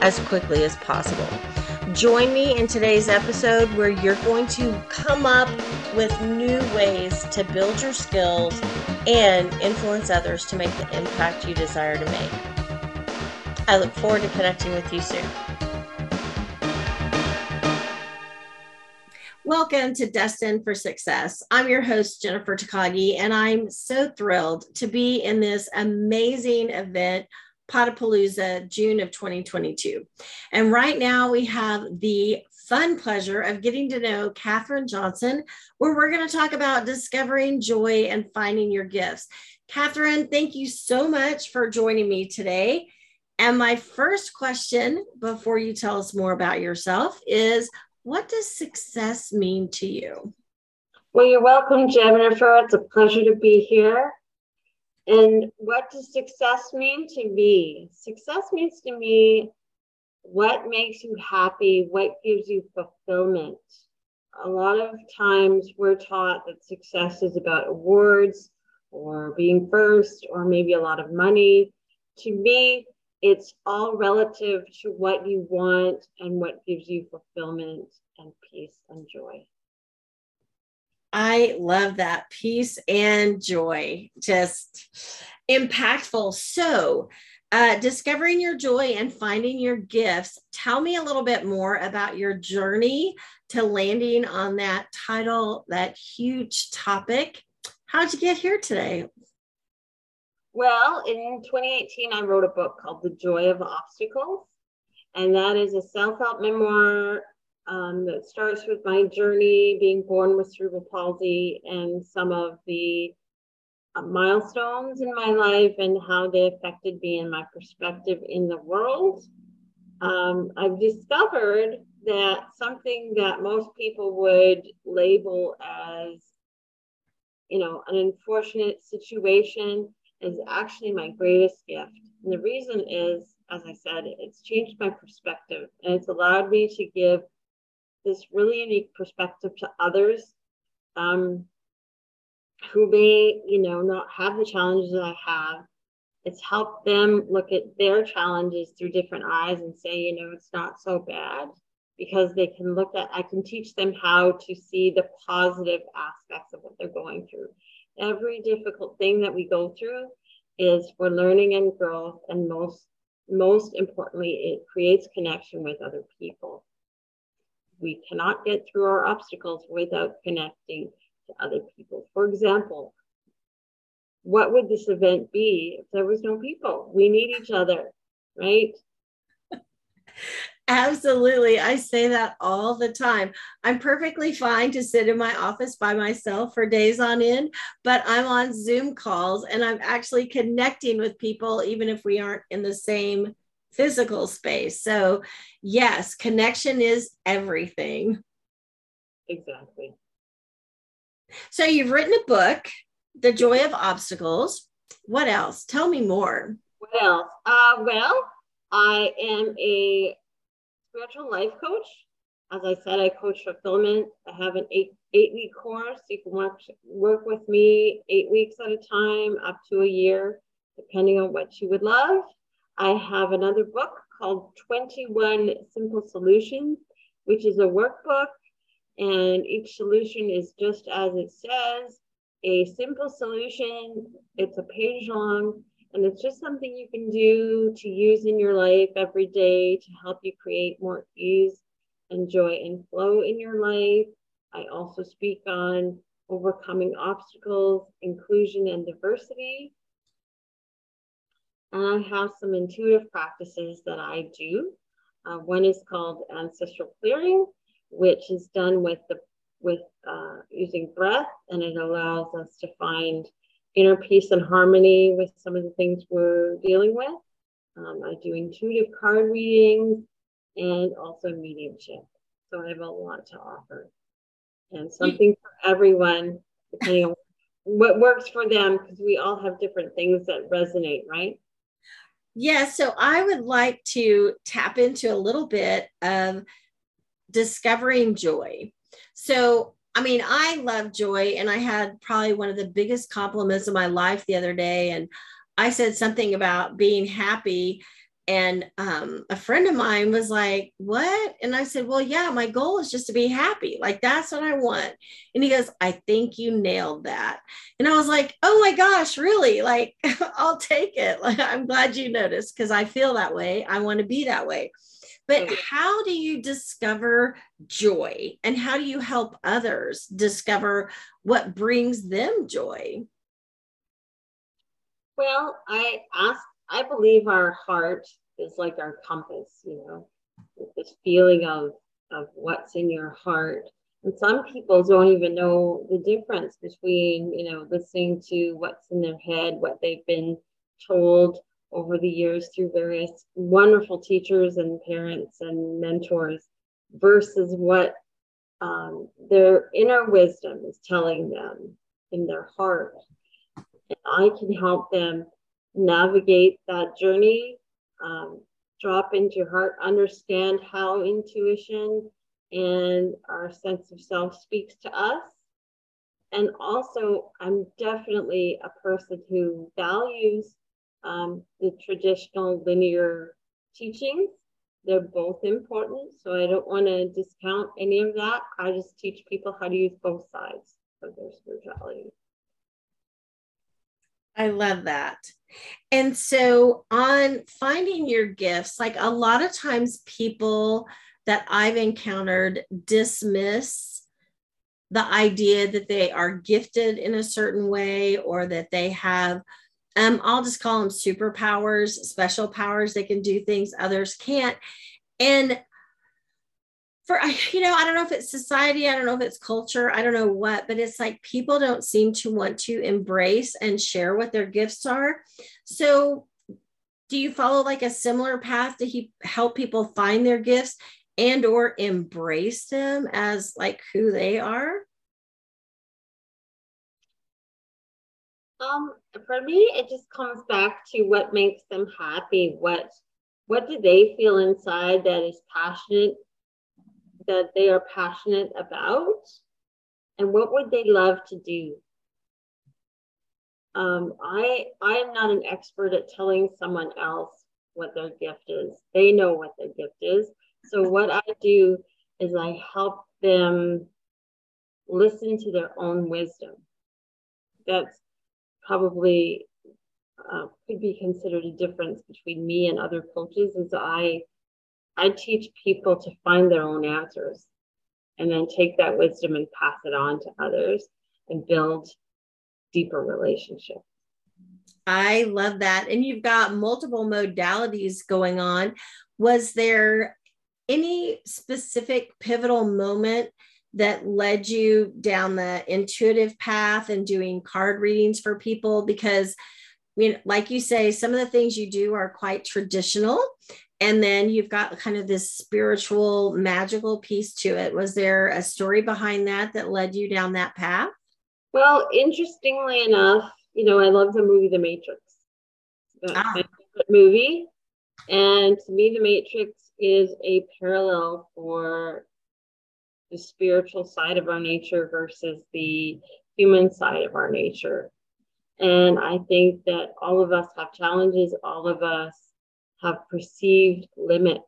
as quickly as possible. Join me in today's episode where you're going to come up with new ways to build your skills and influence others to make the impact you desire to make. I look forward to connecting with you soon. Welcome to Destined for Success. I'm your host, Jennifer Takagi, and I'm so thrilled to be in this amazing event Podapalooza, June of 2022. And right now we have the fun pleasure of getting to know Kathryn Johnson, where we're going to talk about discovering joy and finding your gifts. Kathryn, thank you so much for joining me today. And my first question before you tell us more about yourself is what does success mean to you? Well, you're welcome, Jennifer. It's a pleasure to be here. And what does success mean to me? Success means to me what makes you happy, what gives you fulfillment. A lot of times we're taught that success is about awards or being first or maybe a lot of money. To me, it's all relative to what you want and what gives you fulfillment and peace and joy. I love that peace and joy, just impactful. So, uh, discovering your joy and finding your gifts. Tell me a little bit more about your journey to landing on that title, that huge topic. How'd you get here today? Well, in 2018, I wrote a book called The Joy of Obstacles. And that is a self help memoir um, that starts with my journey being born with cerebral palsy and some of the uh, milestones in my life and how they affected me and my perspective in the world. Um, I've discovered that something that most people would label as, you know, an unfortunate situation is actually my greatest gift. And the reason is, as I said, it's changed my perspective and it's allowed me to give this really unique perspective to others um, who may, you know, not have the challenges that I have. It's helped them look at their challenges through different eyes and say, you know, it's not so bad because they can look at, I can teach them how to see the positive aspects of what they're going through. Every difficult thing that we go through is for learning and growth, and most most importantly, it creates connection with other people we cannot get through our obstacles without connecting to other people. For example, what would this event be if there was no people? We need each other, right? Absolutely. I say that all the time. I'm perfectly fine to sit in my office by myself for days on end, but I'm on Zoom calls and I'm actually connecting with people, even if we aren't in the same physical space. So, yes, connection is everything. Exactly. So, you've written a book, The Joy of Obstacles. What else? Tell me more. What else? Uh, well, I am a spiritual life coach. As I said, I coach fulfillment. I have an eight eight week course. You can work work with me eight weeks at a time, up to a year, depending on what you would love. I have another book called 21 Simple Solutions, which is a workbook. And each solution is just as it says a simple solution. It's a page long, and it's just something you can do to use in your life every day to help you create more ease and joy and flow in your life. I also speak on overcoming obstacles, inclusion, and diversity. And I have some intuitive practices that I do. Uh, one is called ancestral clearing, which is done with the with uh, using breath, and it allows us to find inner peace and harmony with some of the things we're dealing with. Um, I do intuitive card readings. and also mediumship. So I have a lot to offer and something for everyone, depending on what works for them, because we all have different things that resonate, right? Yeah, so I would like to tap into a little bit of discovering joy. So, I mean, I love joy, and I had probably one of the biggest compliments of my life the other day. And I said something about being happy and um, a friend of mine was like, What? And I said, Well, yeah, my goal is just to be happy. Like, that's what I want. And he goes, I think you nailed that. And I was like, Oh my gosh, really? Like, I'll take it. Like, I'm glad you noticed because I feel that way. I want to be that way. But how do you discover joy and how do you help others discover what brings them joy? Well, I ask I believe our heart is like our compass, you know, this feeling of of what's in your heart. And some people don't even know the difference between, you know, listening to what's in their head, what they've been told over the years through various wonderful teachers and parents and mentors versus what um, their inner wisdom is telling them in their heart. And I can help them navigate that journey, um, drop into heart, understand how intuition and our sense of self speaks to us. And also, I'm definitely a person who values um, the traditional linear teachings. They're both important, so I don't want to discount any of that. I just teach people how to use both sides of their spirituality. I love that. And so, on finding your gifts, like a lot of times people that I've encountered dismiss the idea that they are gifted in a certain way or that they have, um, I'll just call them superpowers, special powers. They can do things others can't. And for you know i don't know if it's society i don't know if it's culture i don't know what but it's like people don't seem to want to embrace and share what their gifts are. So do you follow like a similar path to he, help people find their gifts and or embrace them as like who they are? Um for me it just comes back to what makes them happy what what do they feel inside that is passionate that they are passionate about and what would they love to do? Um, i i am not an expert at telling someone else what their gift is. They know what their gift is. So what i do is i help them listen to their own wisdom. That's probably uh, could be considered a difference between me and other coaches is i I teach people to find their own answers and then take that wisdom and pass it on to others and build deeper relationships. I love that. And you've got multiple modalities going on. Was there any specific pivotal moment that led you down the intuitive path and doing card readings for people? Because, you know, like you say, some of the things you do are quite traditional and then you've got kind of this spiritual magical piece to it. Was there a story behind that that led you down that path? Well interestingly enough you know i love the movie the matrix. Ah. my favorite movie. And to me the matrix is a parallel for the spiritual side of our nature versus the human side of our nature. And i think that all of us have challenges. All of us have perceived limits.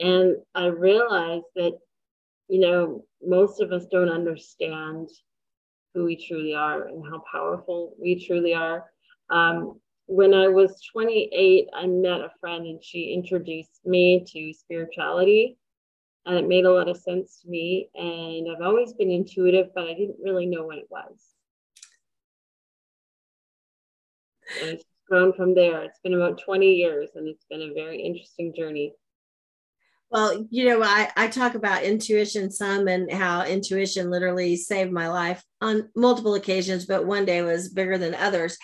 And I realized that, you know, most of us don't understand who we truly are and how powerful we truly are. Um, when I was 28, I met a friend and she introduced me to spirituality. And it made a lot of sense to me. And I've always been intuitive, but I didn't really know what it was. Grown from there. It's been about 20 years and it's been a very interesting journey. Well, you know, I, I talk about intuition some and how intuition literally saved my life on multiple occasions, but one day was bigger than others.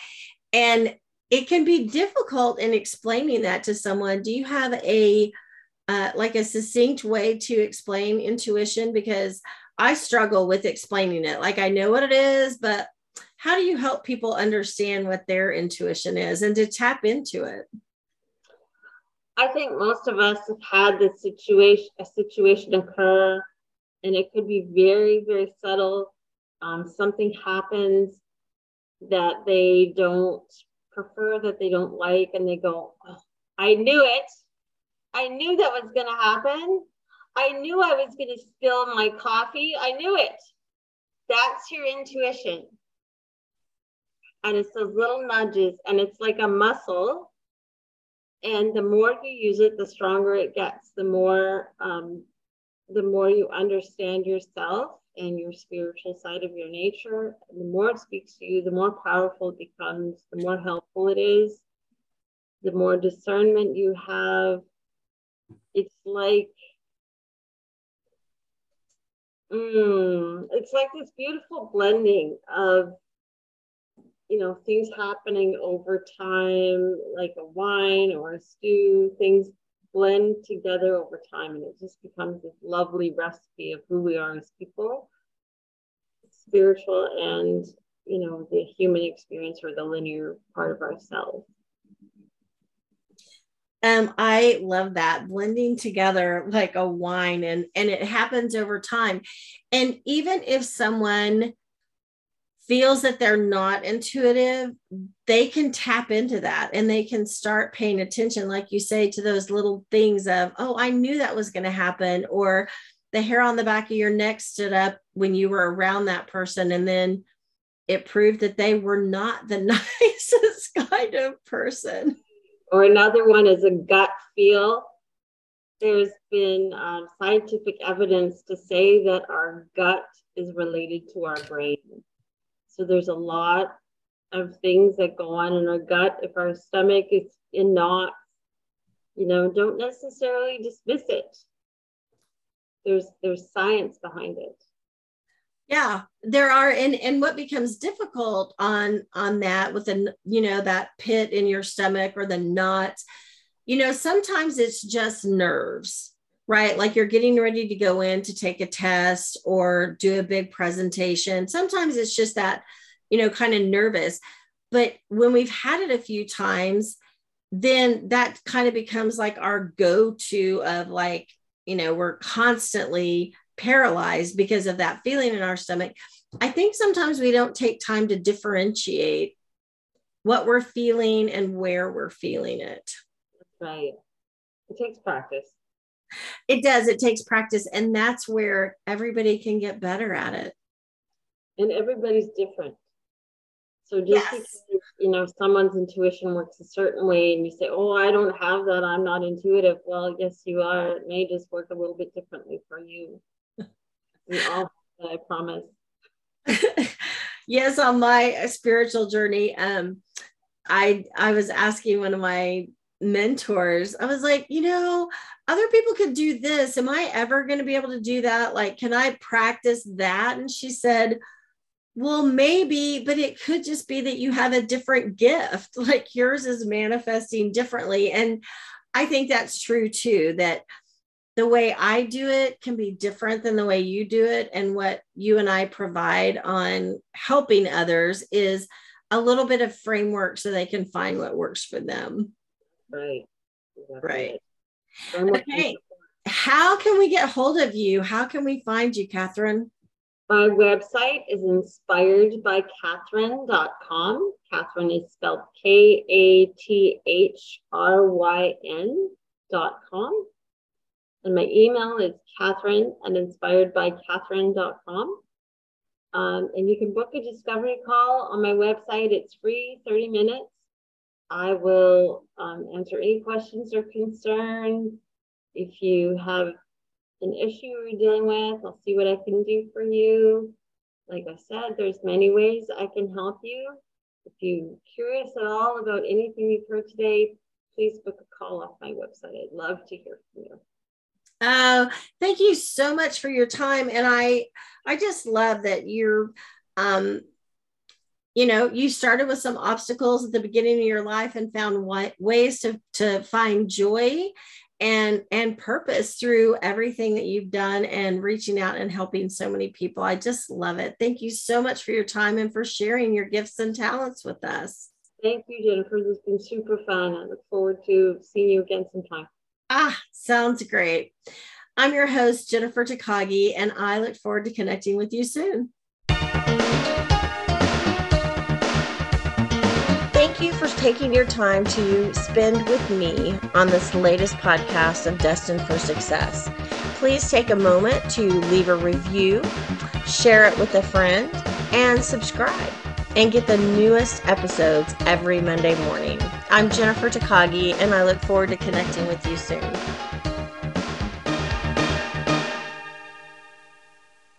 And it can be difficult in explaining that to someone. Do you have a uh, like a succinct way to explain intuition because I struggle with explaining it. Like I know what it is, but how do you help people understand what their intuition is and to tap into it? I think most of us have had this situation, a situation occur, and it could be very, very subtle. Um, something happens that they don't prefer, that they don't like, and they go, oh, I knew it. I knew that was going to happen. I knew I was going to spill my coffee. I knew it. That's your intuition. And it's those little nudges, and it's like a muscle. And the more you use it the stronger it gets the more um, the more you understand yourself and your spiritual side of your nature the more it speaks to you the more powerful it becomes the more helpful it is the more discernment you have. It's like mm, it's like this beautiful blending of you know things happening over time like a wine or a stew things blend together over time and it just becomes this lovely recipe of who we are as people spiritual and you know the human experience or the linear part of ourselves um, I love that blending together like a wine and and it happens over time. And even if someone feels that they're not intuitive, they can tap into that and they can start paying attention, like you say, to those little things of, oh, I knew that was going to happen, or the hair on the back of your neck stood up when you were around that person. And then it proved that they were not the nicest kind of person. Or another one is a gut feel. There's been uh, scientific evidence to say that our gut is related to our brain. So there's a lot of things that go on in our gut. If our stomach is in knots, you know, don't necessarily dismiss it. There's there's science behind it. Yeah, there are, and and what becomes difficult on on that with the you know that pit in your stomach or the knots, you know, sometimes it's just nerves right? Like you're getting ready to go in to take a test or do a big presentation. Sometimes it's just that, you know, kind of nervous. But when we've had it a few times, then that kind of becomes like our go to of like, you know, we're constantly paralyzed because of that feeling in our stomach. I think sometimes we don't take time to differentiate what we're feeling and where we're feeling it. Right. It takes practice it does it takes practice and that's where everybody can get better at it. And everybody's different. So just yes. because you know someone's intuition works a certain way and you say oh i don't have that i'm not intuitive well yes you are. It may just work a little bit differently for you. We all i promise. Yes on my spiritual journey um i i was asking one of my mentors i was like you know other people could do this. Am I ever going to be able to do that? Like, can I practice that? And she said, well, maybe, but it could just be that you have a different gift. Like yours is manifesting differently. And I think that's true too, that the way I do it can be different than the way you do it. And what you and I provide on helping others is a little bit of framework so they can find what works for them. Right. Right. Okay. How can we get hold of you? How can we find you, Kathryn? My website is inspiredbykathryn.com. Kathryn is spelled K A T H R Y N.com. And my email is Kathryn and inspiredbykathryn.com. Um, and you can book a discovery call on my website. It's free, 30 minutes. I will um, answer any questions or concerns. If you have an issue you're dealing with, I'll see what I can do for you. Like I said, there's many ways I can help you. If you're curious at all about anything you've heard today, please book a call off my website. I'd love to hear from you. Uh, thank you so much for your time. And I I just love that you're um you know you started with some obstacles at the beginning of your life and found what ways to to find joy and and purpose through everything that you've done and reaching out and helping so many people. I just love it. Thank you so much for your time and for sharing your gifts and talents with us. Thank you, Jennifer. This has been super fun. I look forward to seeing you again sometime. Ah, sounds great. I'm your host, Jennifer Takagi, and I look forward to connecting with you soon. Thank you for taking your time to spend with me on this latest podcast of Destined for Success. Please take a moment to leave a review, share it with a friend, and subscribe and get the newest episodes every Monday morning. I'm Jennifer Takagi, and I look forward to connecting with you soon.